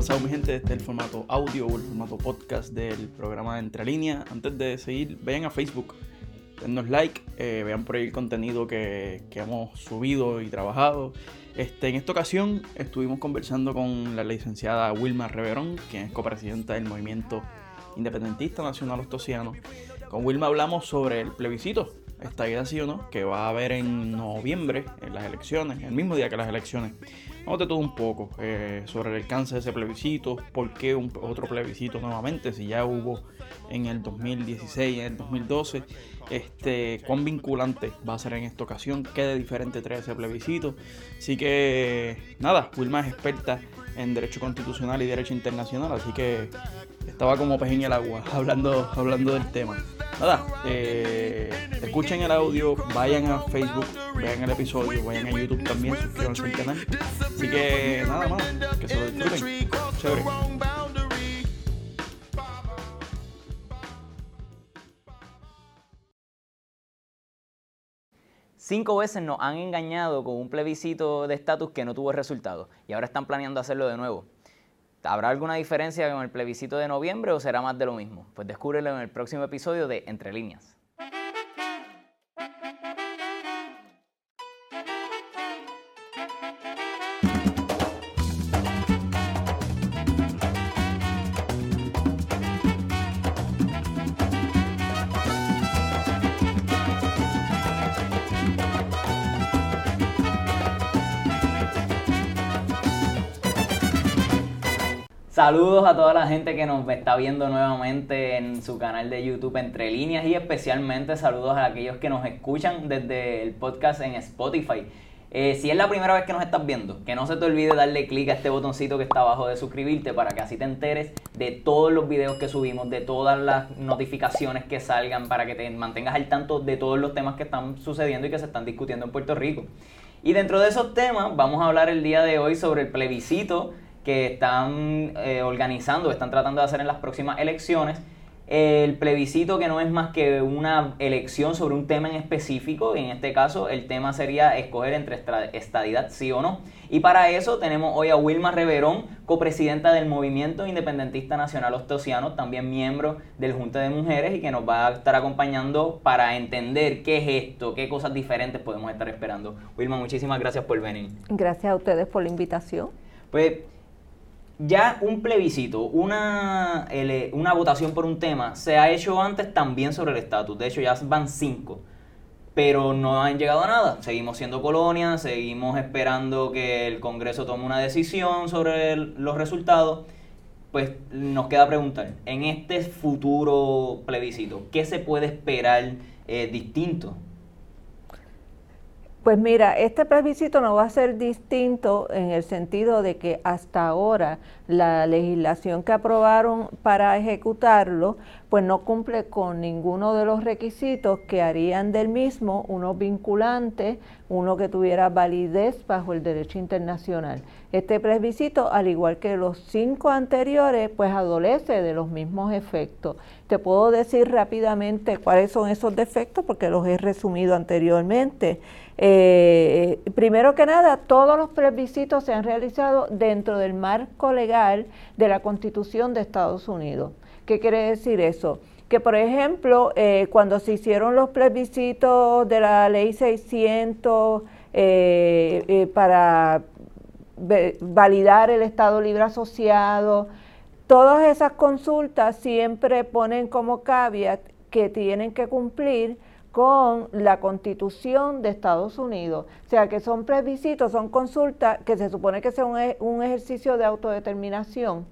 pasado mi gente? Este es el formato audio o el formato podcast del programa Entre Líneas. Antes de seguir, vayan a Facebook, denos like, eh, vean por ahí el contenido que, que, hemos subido y trabajado. Este, en esta ocasión estuvimos conversando con la licenciada Wilma Reverón, quien es copresidenta del movimiento independentista nacional ostosiano. Con Wilma hablamos sobre el plebiscito, esta idea sí o no, que va a haber en noviembre, en las elecciones, el mismo día que las elecciones. Vamos de todo un poco eh, sobre el alcance de ese plebiscito, por qué un, otro plebiscito nuevamente, si ya hubo en el 2016, en el 2012, este, cuán vinculante va a ser en esta ocasión, qué de diferente trae ese plebiscito. Así que nada, Wilma es experta en Derecho Constitucional y Derecho Internacional, así que estaba como pez en el agua hablando, hablando del tema. Nada, eh, escuchen el audio, vayan a Facebook, vean el episodio, vayan a YouTube también, suscríbanse al canal. Así que nada más, que se lo disfruten. Chévere. Cinco veces nos han engañado con un plebiscito de estatus que no tuvo resultado y ahora están planeando hacerlo de nuevo. ¿Habrá alguna diferencia con el plebiscito de noviembre o será más de lo mismo? Pues descúbrelo en el próximo episodio de Entre Líneas. Saludos a toda la gente que nos está viendo nuevamente en su canal de YouTube Entre Líneas y especialmente saludos a aquellos que nos escuchan desde el podcast en Spotify. Eh, si es la primera vez que nos estás viendo, que no se te olvide darle clic a este botoncito que está abajo de suscribirte para que así te enteres de todos los videos que subimos, de todas las notificaciones que salgan, para que te mantengas al tanto de todos los temas que están sucediendo y que se están discutiendo en Puerto Rico. Y dentro de esos temas vamos a hablar el día de hoy sobre el plebiscito que están eh, organizando, están tratando de hacer en las próximas elecciones. El plebiscito que no es más que una elección sobre un tema en específico, en este caso el tema sería escoger entre estadidad sí o no. Y para eso tenemos hoy a Wilma Reverón, copresidenta del Movimiento Independentista Nacional Ostosiano, también miembro del Junta de Mujeres y que nos va a estar acompañando para entender qué es esto, qué cosas diferentes podemos estar esperando. Wilma, muchísimas gracias por venir. Gracias a ustedes por la invitación. Pues ya un plebiscito, una, una votación por un tema, se ha hecho antes también sobre el estatus. De hecho, ya van cinco. Pero no han llegado a nada. Seguimos siendo colonia, seguimos esperando que el Congreso tome una decisión sobre los resultados. Pues nos queda preguntar, en este futuro plebiscito, ¿qué se puede esperar eh, distinto? Pues mira, este plebiscito no va a ser distinto en el sentido de que hasta ahora la legislación que aprobaron para ejecutarlo, pues no cumple con ninguno de los requisitos que harían del mismo uno vinculante, uno que tuviera validez bajo el derecho internacional. Este plebiscito, al igual que los cinco anteriores, pues adolece de los mismos efectos. Te puedo decir rápidamente cuáles son esos defectos porque los he resumido anteriormente. Eh, primero que nada, todos los plebiscitos se han realizado dentro del marco legal de la Constitución de Estados Unidos. ¿Qué quiere decir eso? Que, por ejemplo, eh, cuando se hicieron los plebiscitos de la Ley 600 eh, para validar el Estado Libre Asociado, todas esas consultas siempre ponen como caveat que tienen que cumplir con la constitución de Estados Unidos. O sea, que son plebiscitos, son consultas que se supone que son un, un ejercicio de autodeterminación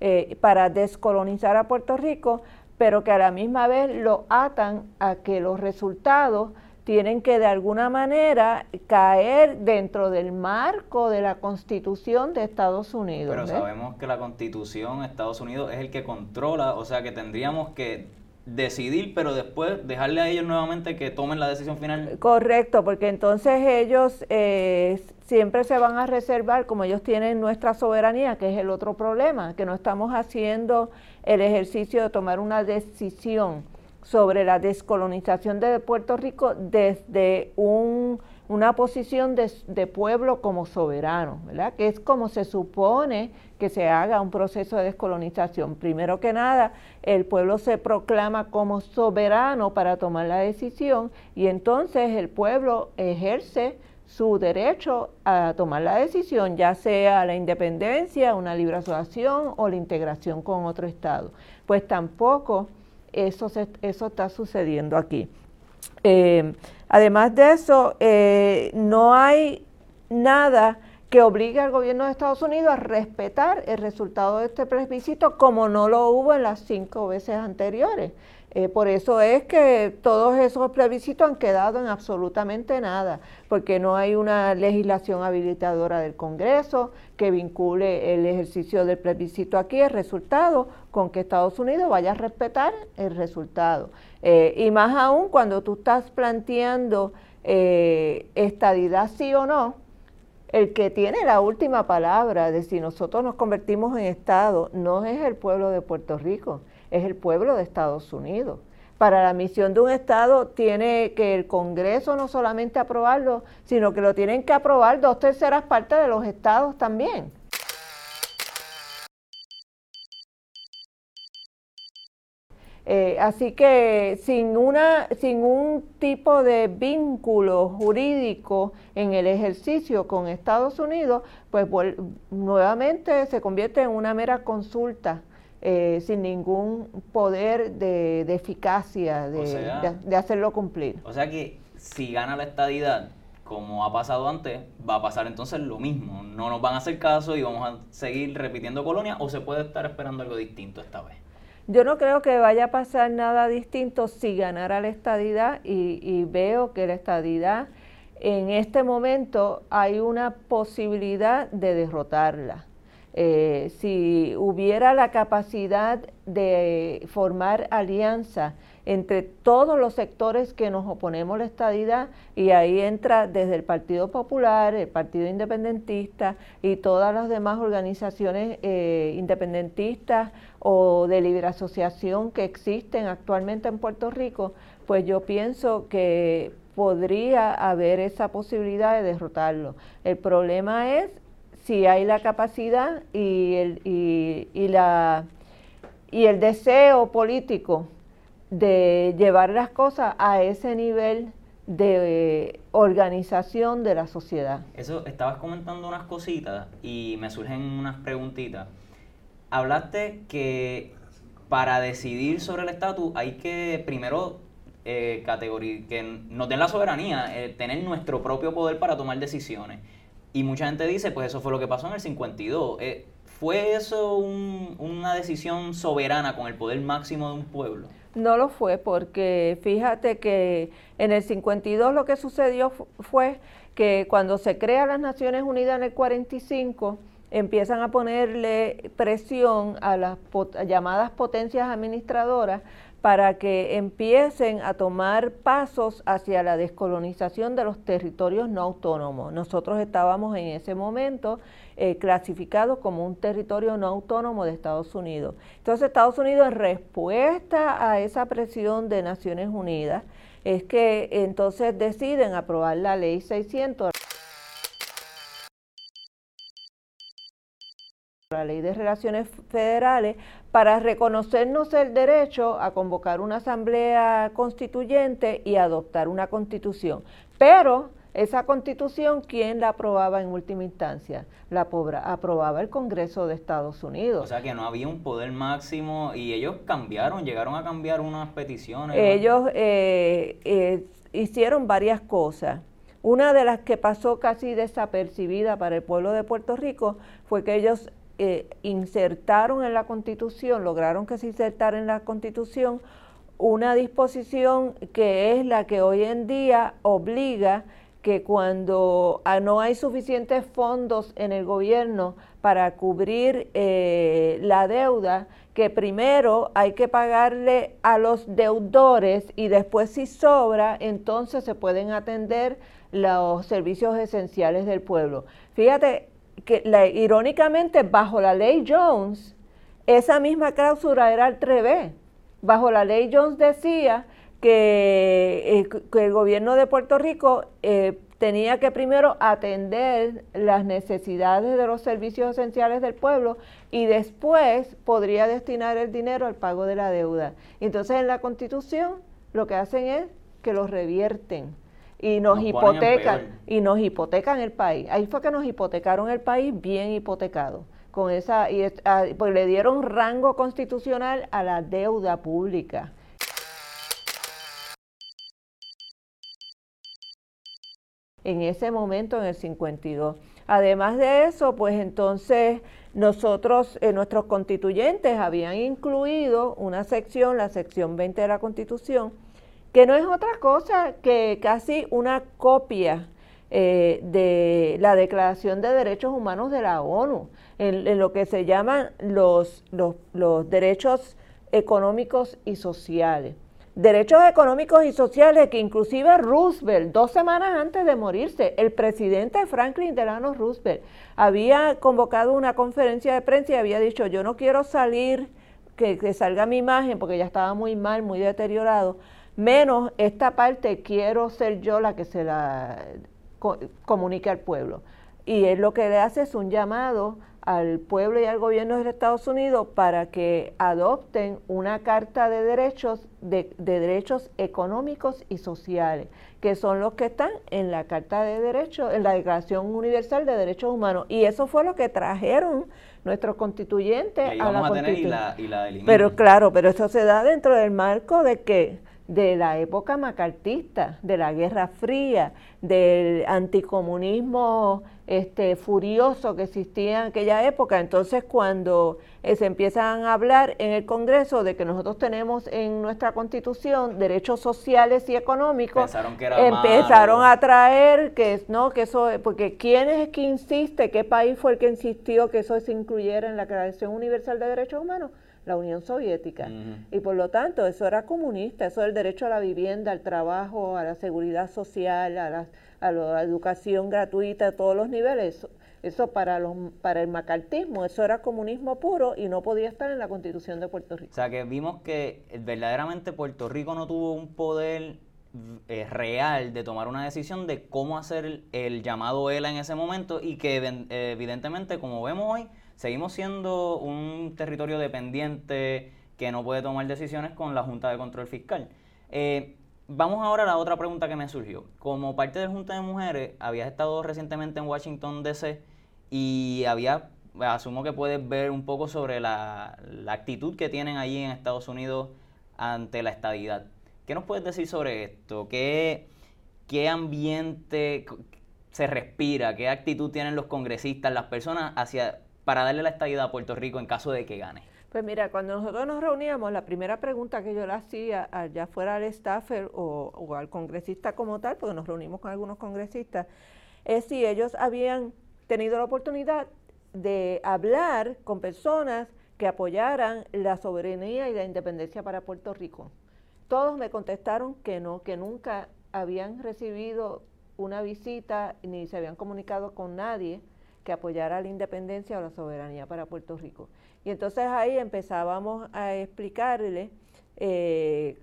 eh, para descolonizar a Puerto Rico, pero que a la misma vez lo atan a que los resultados tienen que de alguna manera caer dentro del marco de la constitución de Estados Unidos. Pero sabemos que la constitución de Estados Unidos es el que controla, o sea que tendríamos que decidir, pero después dejarle a ellos nuevamente que tomen la decisión final. Correcto, porque entonces ellos eh, siempre se van a reservar, como ellos tienen nuestra soberanía, que es el otro problema, que no estamos haciendo el ejercicio de tomar una decisión sobre la descolonización de Puerto Rico desde un una posición de, pueblo como soberano, ¿verdad? Que es como se supone que se haga un proceso de descolonización. Primero que nada, el pueblo se proclama como soberano para tomar la decisión y entonces el pueblo ejerce su derecho a tomar la decisión, ya sea la independencia, una libre asociación o la integración con otro Estado. Pues tampoco eso, está sucediendo aquí. Eh, además de eso, eh, no hay nada que obligue al gobierno de Estados Unidos a respetar el resultado de este plebiscito como no lo hubo en las cinco veces anteriores. Eh, por eso es que todos esos plebiscitos han quedado en absolutamente nada, porque no hay una legislación habilitadora del Congreso que vincule el ejercicio del plebiscito aquí, el resultado, con que Estados Unidos vaya a respetar el resultado. Eh, y más aún cuando tú estás planteando eh, estadidad sí o no, el que tiene la última palabra de si nosotros nos convertimos en Estado no es el pueblo de Puerto Rico, es el pueblo de Estados Unidos. Para la misión de un Estado tiene que el Congreso no solamente aprobarlo, sino que lo tienen que aprobar dos terceras partes de los estados también. Eh, así que sin, una, sin un tipo de vínculo jurídico en el ejercicio con Estados Unidos, pues nuevamente se convierte en una mera consulta eh, sin ningún poder de, eficacia de, hacerlo cumplir. O sea que si gana la estadidad, como ha pasado antes, va a pasar entonces lo mismo. No nos van a hacer caso y vamos a seguir repitiendo colonia o se puede estar esperando algo distinto esta vez. Yo no creo que vaya a pasar nada distinto si ganara la estadidad y, y veo que la estadidad en este momento hay una posibilidad de derrotarla. Eh, si hubiera la capacidad de formar alianza entre todos los sectores que nos oponemos a la estadidad, y ahí entra desde el Partido Popular, el Partido Independentista y todas las demás organizaciones eh, independentistas o de libre asociación que existen actualmente en Puerto Rico, pues yo pienso que podría haber esa posibilidad de derrotarlo. El problema es si hay la capacidad y el, y, la, y el deseo político de llevar las cosas a ese nivel de organización de la sociedad. Eso, estabas comentando unas cositas y me surgen unas preguntitas. Hablaste que para decidir sobre el estatus hay que primero eh, que nos den la soberanía, eh, tener nuestro propio poder para tomar decisiones. Y mucha gente dice, pues eso fue lo que pasó en el 52. Eh, ¿Fue eso una decisión soberana con el poder máximo de un pueblo? No lo fue, porque fíjate que en el 52 lo que sucedió fue que cuando se crean las Naciones Unidas en el 45, empiezan a ponerle presión a las llamadas potencias administradoras para que empiecen a tomar pasos hacia la descolonización de los territorios no autónomos. Nosotros estábamos en ese momento eh, clasificados como un territorio no autónomo de Estados Unidos. Entonces Estados Unidos en respuesta a esa presión de Naciones Unidas es que entonces deciden aprobar la ley 600. La ley de relaciones federales para reconocernos el derecho a convocar una asamblea constituyente y adoptar una constitución. Pero esa constitución, ¿quién la aprobaba en última instancia? La aprobaba el Congreso de Estados Unidos. O sea que no había un poder máximo y ellos cambiaron, llegaron a cambiar unas peticiones. Ellos eh, eh, hicieron varias cosas. Una de las que pasó casi desapercibida para el pueblo de Puerto Rico fue que ellos eh, insertaron en la Constitución, lograron que se insertara en la Constitución una disposición que es la que hoy en día obliga que cuando ah, no hay suficientes fondos en el gobierno para cubrir eh, la deuda, que primero hay que pagarle a los deudores y después si sobra, entonces se pueden atender los servicios esenciales del pueblo. Fíjate, que irónicamente bajo la ley Jones, esa misma cláusula era al revés. Bajo la ley Jones decía que, eh, el gobierno de Puerto Rico eh, tenía que primero atender las necesidades de los servicios esenciales del pueblo y después podría destinar el dinero al pago de la deuda. Entonces en la constitución lo que hacen es que los revierten y nos, hipotecan y nos hipotecan el país. Ahí fue que nos hipotecaron el país bien hipotecado. Con esa y ah, pues le dieron rango constitucional a la deuda pública. en ese momento, en el 52. Además de eso, pues entonces nosotros, eh, nuestros constituyentes habían incluido una sección, la sección 20 de la Constitución, que no es otra cosa que casi una copia eh, de la Declaración de Derechos Humanos de la ONU, en, lo que se llaman los, los derechos económicos y sociales. Derechos económicos y sociales que inclusive Roosevelt, dos semanas antes de morirse, el presidente Franklin Delano Roosevelt había convocado una conferencia de prensa y había dicho, yo no quiero salir, que, salga mi imagen porque ya estaba muy mal, muy deteriorado, menos esta parte quiero ser yo la que se la comunique al pueblo. Y él lo que le hace es un llamado al pueblo y al gobierno de Estados Unidos para que adopten una carta de derechos de, derechos económicos y sociales, que son los que están en la carta de derechos, en la Declaración Universal de Derechos Humanos. Y eso fue lo que trajeron nuestros constituyentes a la Constitución. Pero claro, pero eso se da dentro del marco de que de la época macartista, de la Guerra Fría, del anticomunismo este, furioso que existía en aquella época. Entonces, cuando eh, se empiezan a hablar en el Congreso de que nosotros tenemos en nuestra Constitución derechos sociales y económicos, empezaron a traer que no, que eso, porque quién es que insiste, qué país fue el que insistió que eso se incluyera en la Declaración Universal de Derechos Humanos la Unión Soviética. Y por lo tanto, eso era comunista, eso del derecho a la vivienda, al trabajo, a la seguridad social, a la, a la educación gratuita a todos los niveles. Eso, para, los, para el macartismo, eso era comunismo puro y no podía estar en la constitución de Puerto Rico. O sea que vimos que verdaderamente Puerto Rico no tuvo un poder eh, real de tomar una decisión de cómo hacer el, llamado ELA en ese momento y que evidentemente, como vemos hoy, seguimos siendo un territorio dependiente que no puede tomar decisiones con la Junta de Control Fiscal. Eh, vamos ahora a la otra pregunta que me surgió. Como parte de la Junta de Mujeres, habías estado recientemente en Washington, D.C. y había, asumo que puedes ver un poco sobre la, actitud que tienen allí en Estados Unidos ante la estadidad. ¿Qué nos puedes decir sobre esto? ¿Qué, qué ambiente se respira? ¿Qué actitud tienen los congresistas, las personas para darle la estadía a Puerto Rico en caso de que gane? Pues mira, cuando nosotros nos reuníamos, la primera pregunta que yo le hacía, ya fuera al staffer o, al congresista como tal, porque nos reunimos con algunos congresistas, es si ellos habían tenido la oportunidad de hablar con personas que apoyaran la soberanía y la independencia para Puerto Rico. Todos me contestaron que no, que nunca habían recibido una visita ni se habían comunicado con nadie que apoyara la independencia o la soberanía para Puerto Rico. Y entonces ahí empezábamos a explicarle eh,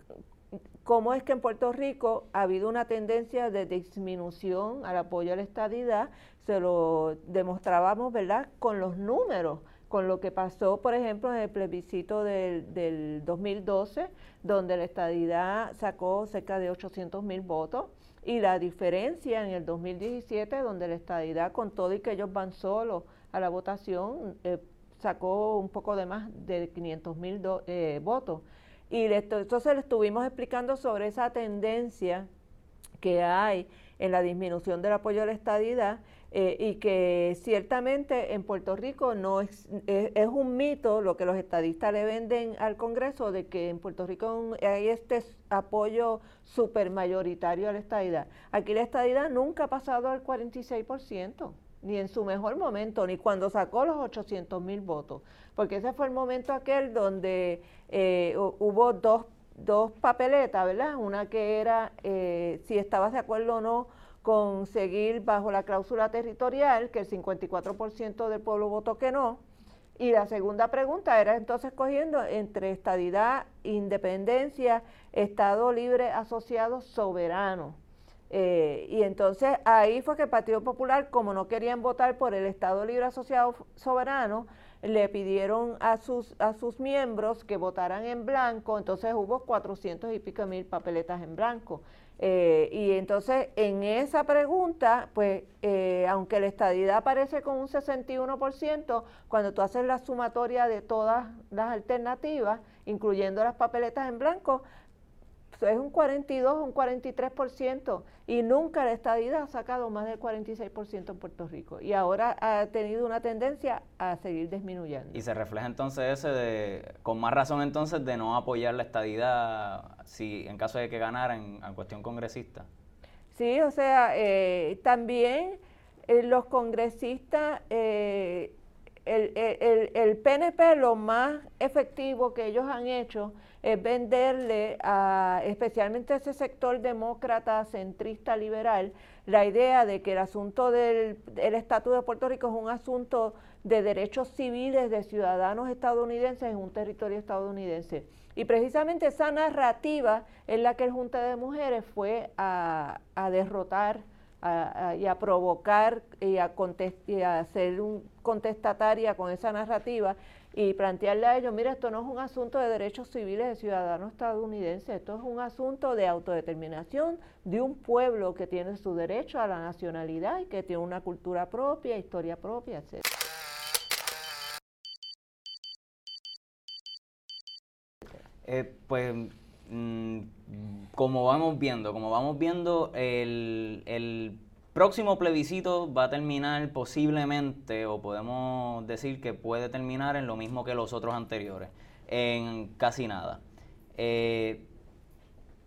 cómo es que en Puerto Rico ha habido una tendencia de disminución al apoyo a la estadidad, se lo demostrábamos, ¿verdad?, con los números, con lo que pasó, por ejemplo, en el plebiscito del, del 2012, donde la estadidad sacó cerca de 800 mil votos, y la diferencia en el 2017, donde la estadidad, con todo y que ellos van solos a la votación, eh, sacó un poco de más de 500 mil eh, votos. Y entonces le estuvimos explicando sobre esa tendencia que hay en la disminución del apoyo a la estadidad eh, y que ciertamente en Puerto Rico no es, es, un mito lo que los estadistas le venden al Congreso de que en Puerto Rico hay este apoyo super mayoritario a la estadidad. Aquí la estadidad nunca ha pasado al 46%, ni en su mejor momento, ni cuando sacó los 800 mil votos, porque ese fue el momento aquel donde eh, hubo dos, dos papeletas, ¿verdad? Una que era eh, si estabas de acuerdo o no conseguir bajo la cláusula territorial, que el 54% del pueblo votó que no. Y la segunda pregunta era entonces cogiendo entre estadidad, independencia, Estado libre asociado soberano. Eh, y entonces ahí fue que el Partido Popular, como no querían votar por el Estado Libre Asociado Soberano, le pidieron a sus, a sus miembros que votaran en blanco, entonces hubo 400 y pico mil papeletas en blanco. Eh, y entonces en esa pregunta, pues eh, aunque la estadidad aparece con un 61%, cuando tú haces la sumatoria de todas las alternativas, incluyendo las papeletas en blanco, es un 42, un 43%, y nunca la estadidad ha sacado más del 46% en Puerto Rico. Y ahora ha tenido una tendencia a seguir disminuyendo. Y se refleja entonces ese de, con más razón entonces, de no apoyar la estadidad si en caso de que ganara en, cuestión congresista. Sí, o sea, eh, también eh, los congresistas... Eh, el, el, el, PNP lo más efectivo que ellos han hecho es venderle a especialmente a ese sector demócrata, centrista, liberal, la idea de que el asunto del estatus de Puerto Rico es un asunto de derechos civiles de ciudadanos estadounidenses en un territorio estadounidense. Y precisamente esa narrativa es la que el Junta de Mujeres fue a derrotar y a provocar y a, y a hacer un contestataria con esa narrativa y plantearle a ellos, mira, esto no es un asunto de derechos civiles de ciudadanos estadounidenses, esto es un asunto de autodeterminación de un pueblo que tiene su derecho a la nacionalidad y que tiene una cultura propia, historia propia, etc. Eh, pues Mm, como vamos viendo, como vamos viendo, el, próximo plebiscito va a terminar posiblemente, o podemos decir que puede terminar en lo mismo que los otros anteriores, en casi nada. Eh,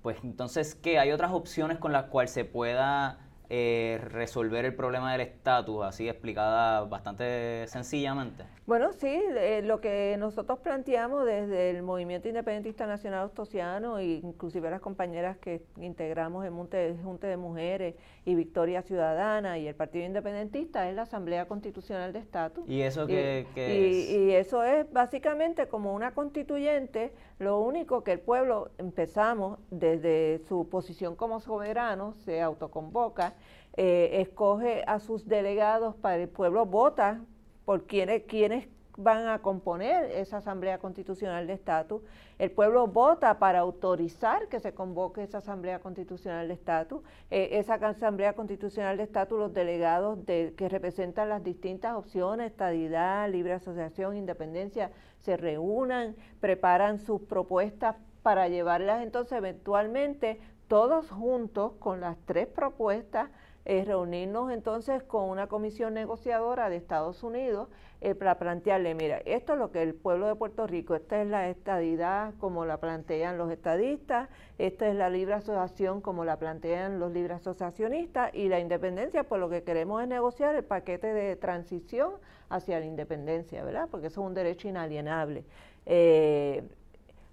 pues entonces, ¿qué? ¿Hay otras opciones con las cuales se pueda eh, resolver el problema del estatus, así explicada bastante sencillamente? Bueno, sí, eh, lo que nosotros planteamos desde el Movimiento Independentista Nacional Ostosiano, e inclusive las compañeras que integramos el Junte de Mujeres y Victoria Ciudadana y el Partido Independentista, es la Asamblea Constitucional de Estatus. ¿Y eso qué, es? Y eso es básicamente como una constituyente, lo único que el pueblo empezamos desde su posición como soberano, se autoconvoca, eh, escoge a sus delegados para el pueblo, vota por quienes, van a componer esa Asamblea Constitucional de Estatus. El pueblo vota para autorizar que se convoque esa Asamblea Constitucional de Estatus. Eh, esa Asamblea Constitucional de Estatus, los delegados de, que representan las distintas opciones, estadidad, libre asociación, independencia, se reúnan, preparan sus propuestas para llevarlas entonces eventualmente todos juntos con las tres propuestas, eh, reunirnos entonces con una comisión negociadora de Estados Unidos eh, para plantearle, mira, esto es lo que el pueblo de Puerto Rico, esta es la estadidad como la plantean los estadistas, esta es la libre asociación como la plantean los libre asociacionistas y la independencia, pues lo que queremos es negociar el paquete de transición hacia la independencia, ¿verdad? Porque eso es un derecho inalienable. Eh,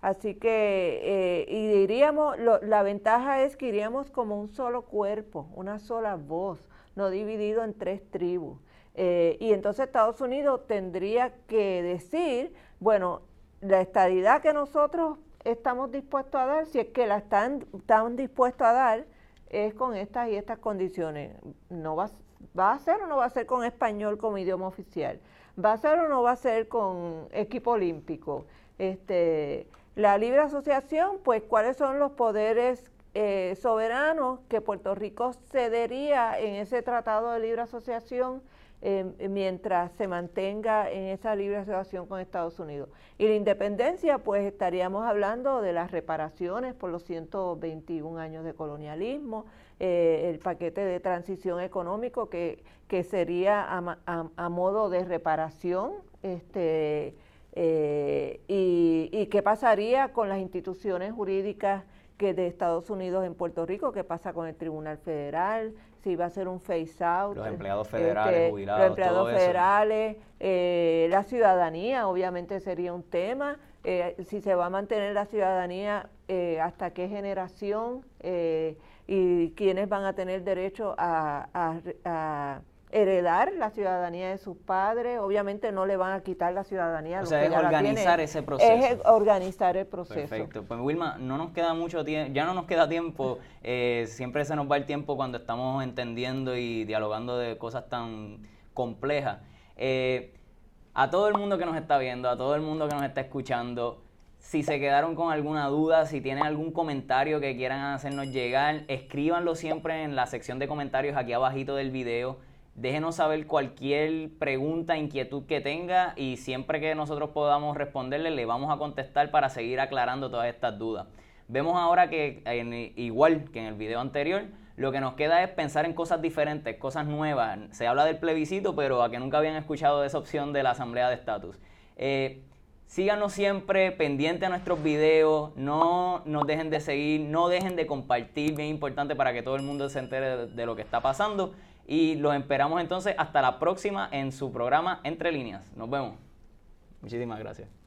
Así que, eh, y diríamos, la ventaja es que iríamos como un solo cuerpo, una sola voz, no dividido en tres tribus. Eh, y entonces Estados Unidos tendría que decir, bueno, la estadidad que nosotros estamos dispuestos a dar, si es que la están, están dispuestos a dar, es con estas y estas condiciones. No va, va a ser o no va a ser con español como idioma oficial. Va a ser o no va a ser con equipo olímpico. Este, la libre asociación, pues cuáles son los poderes eh, soberanos que Puerto Rico cedería en ese tratado de libre asociación em, mientras se mantenga en esa libre asociación con Estados Unidos. Y la independencia, pues estaríamos hablando de las reparaciones por los 121 años de colonialismo, eh, el paquete de transición económico que, que sería a, a modo de reparación. Este, eh, y, qué pasaría con las instituciones jurídicas que de Estados Unidos en Puerto Rico? ¿Qué pasa con el Tribunal Federal? Si va a ser un face out. Los empleados federales, este, jubilados. Los empleados federales, eh, la ciudadanía, obviamente sería un tema. Eh, si se va a mantener la ciudadanía, hasta qué generación y quiénes van a tener derecho a heredar la ciudadanía de sus padres, obviamente no le van a quitar la ciudadanía. O sea, es organizar ese proceso. Es organizar el proceso. Perfecto. Pues Wilma, no nos queda mucho tiempo, ya no nos queda tiempo, eh, siempre se nos va el tiempo cuando estamos entendiendo y dialogando de cosas tan complejas. Eh, a todo el mundo que nos está viendo, a todo el mundo que nos está escuchando, si se quedaron con alguna duda, si tienen algún comentario que quieran hacernos llegar, escríbanlo siempre en la sección de comentarios aquí abajito del video. Déjenos saber cualquier pregunta, inquietud que tenga y siempre que nosotros podamos responderle le vamos a contestar para seguir aclarando todas estas dudas. Vemos ahora que igual que en el video anterior, lo que nos queda es pensar en cosas diferentes, cosas nuevas. Se habla del plebiscito, pero a que nunca habían escuchado de esa opción de la asamblea de estatus. Eh, síganos siempre pendiente a nuestros videos, no nos dejen de seguir, no dejen de compartir, bien importante para que todo el mundo se entere de lo que está pasando. Y los esperamos entonces hasta la próxima en su programa Entre Líneas. Nos vemos. Muchísimas gracias.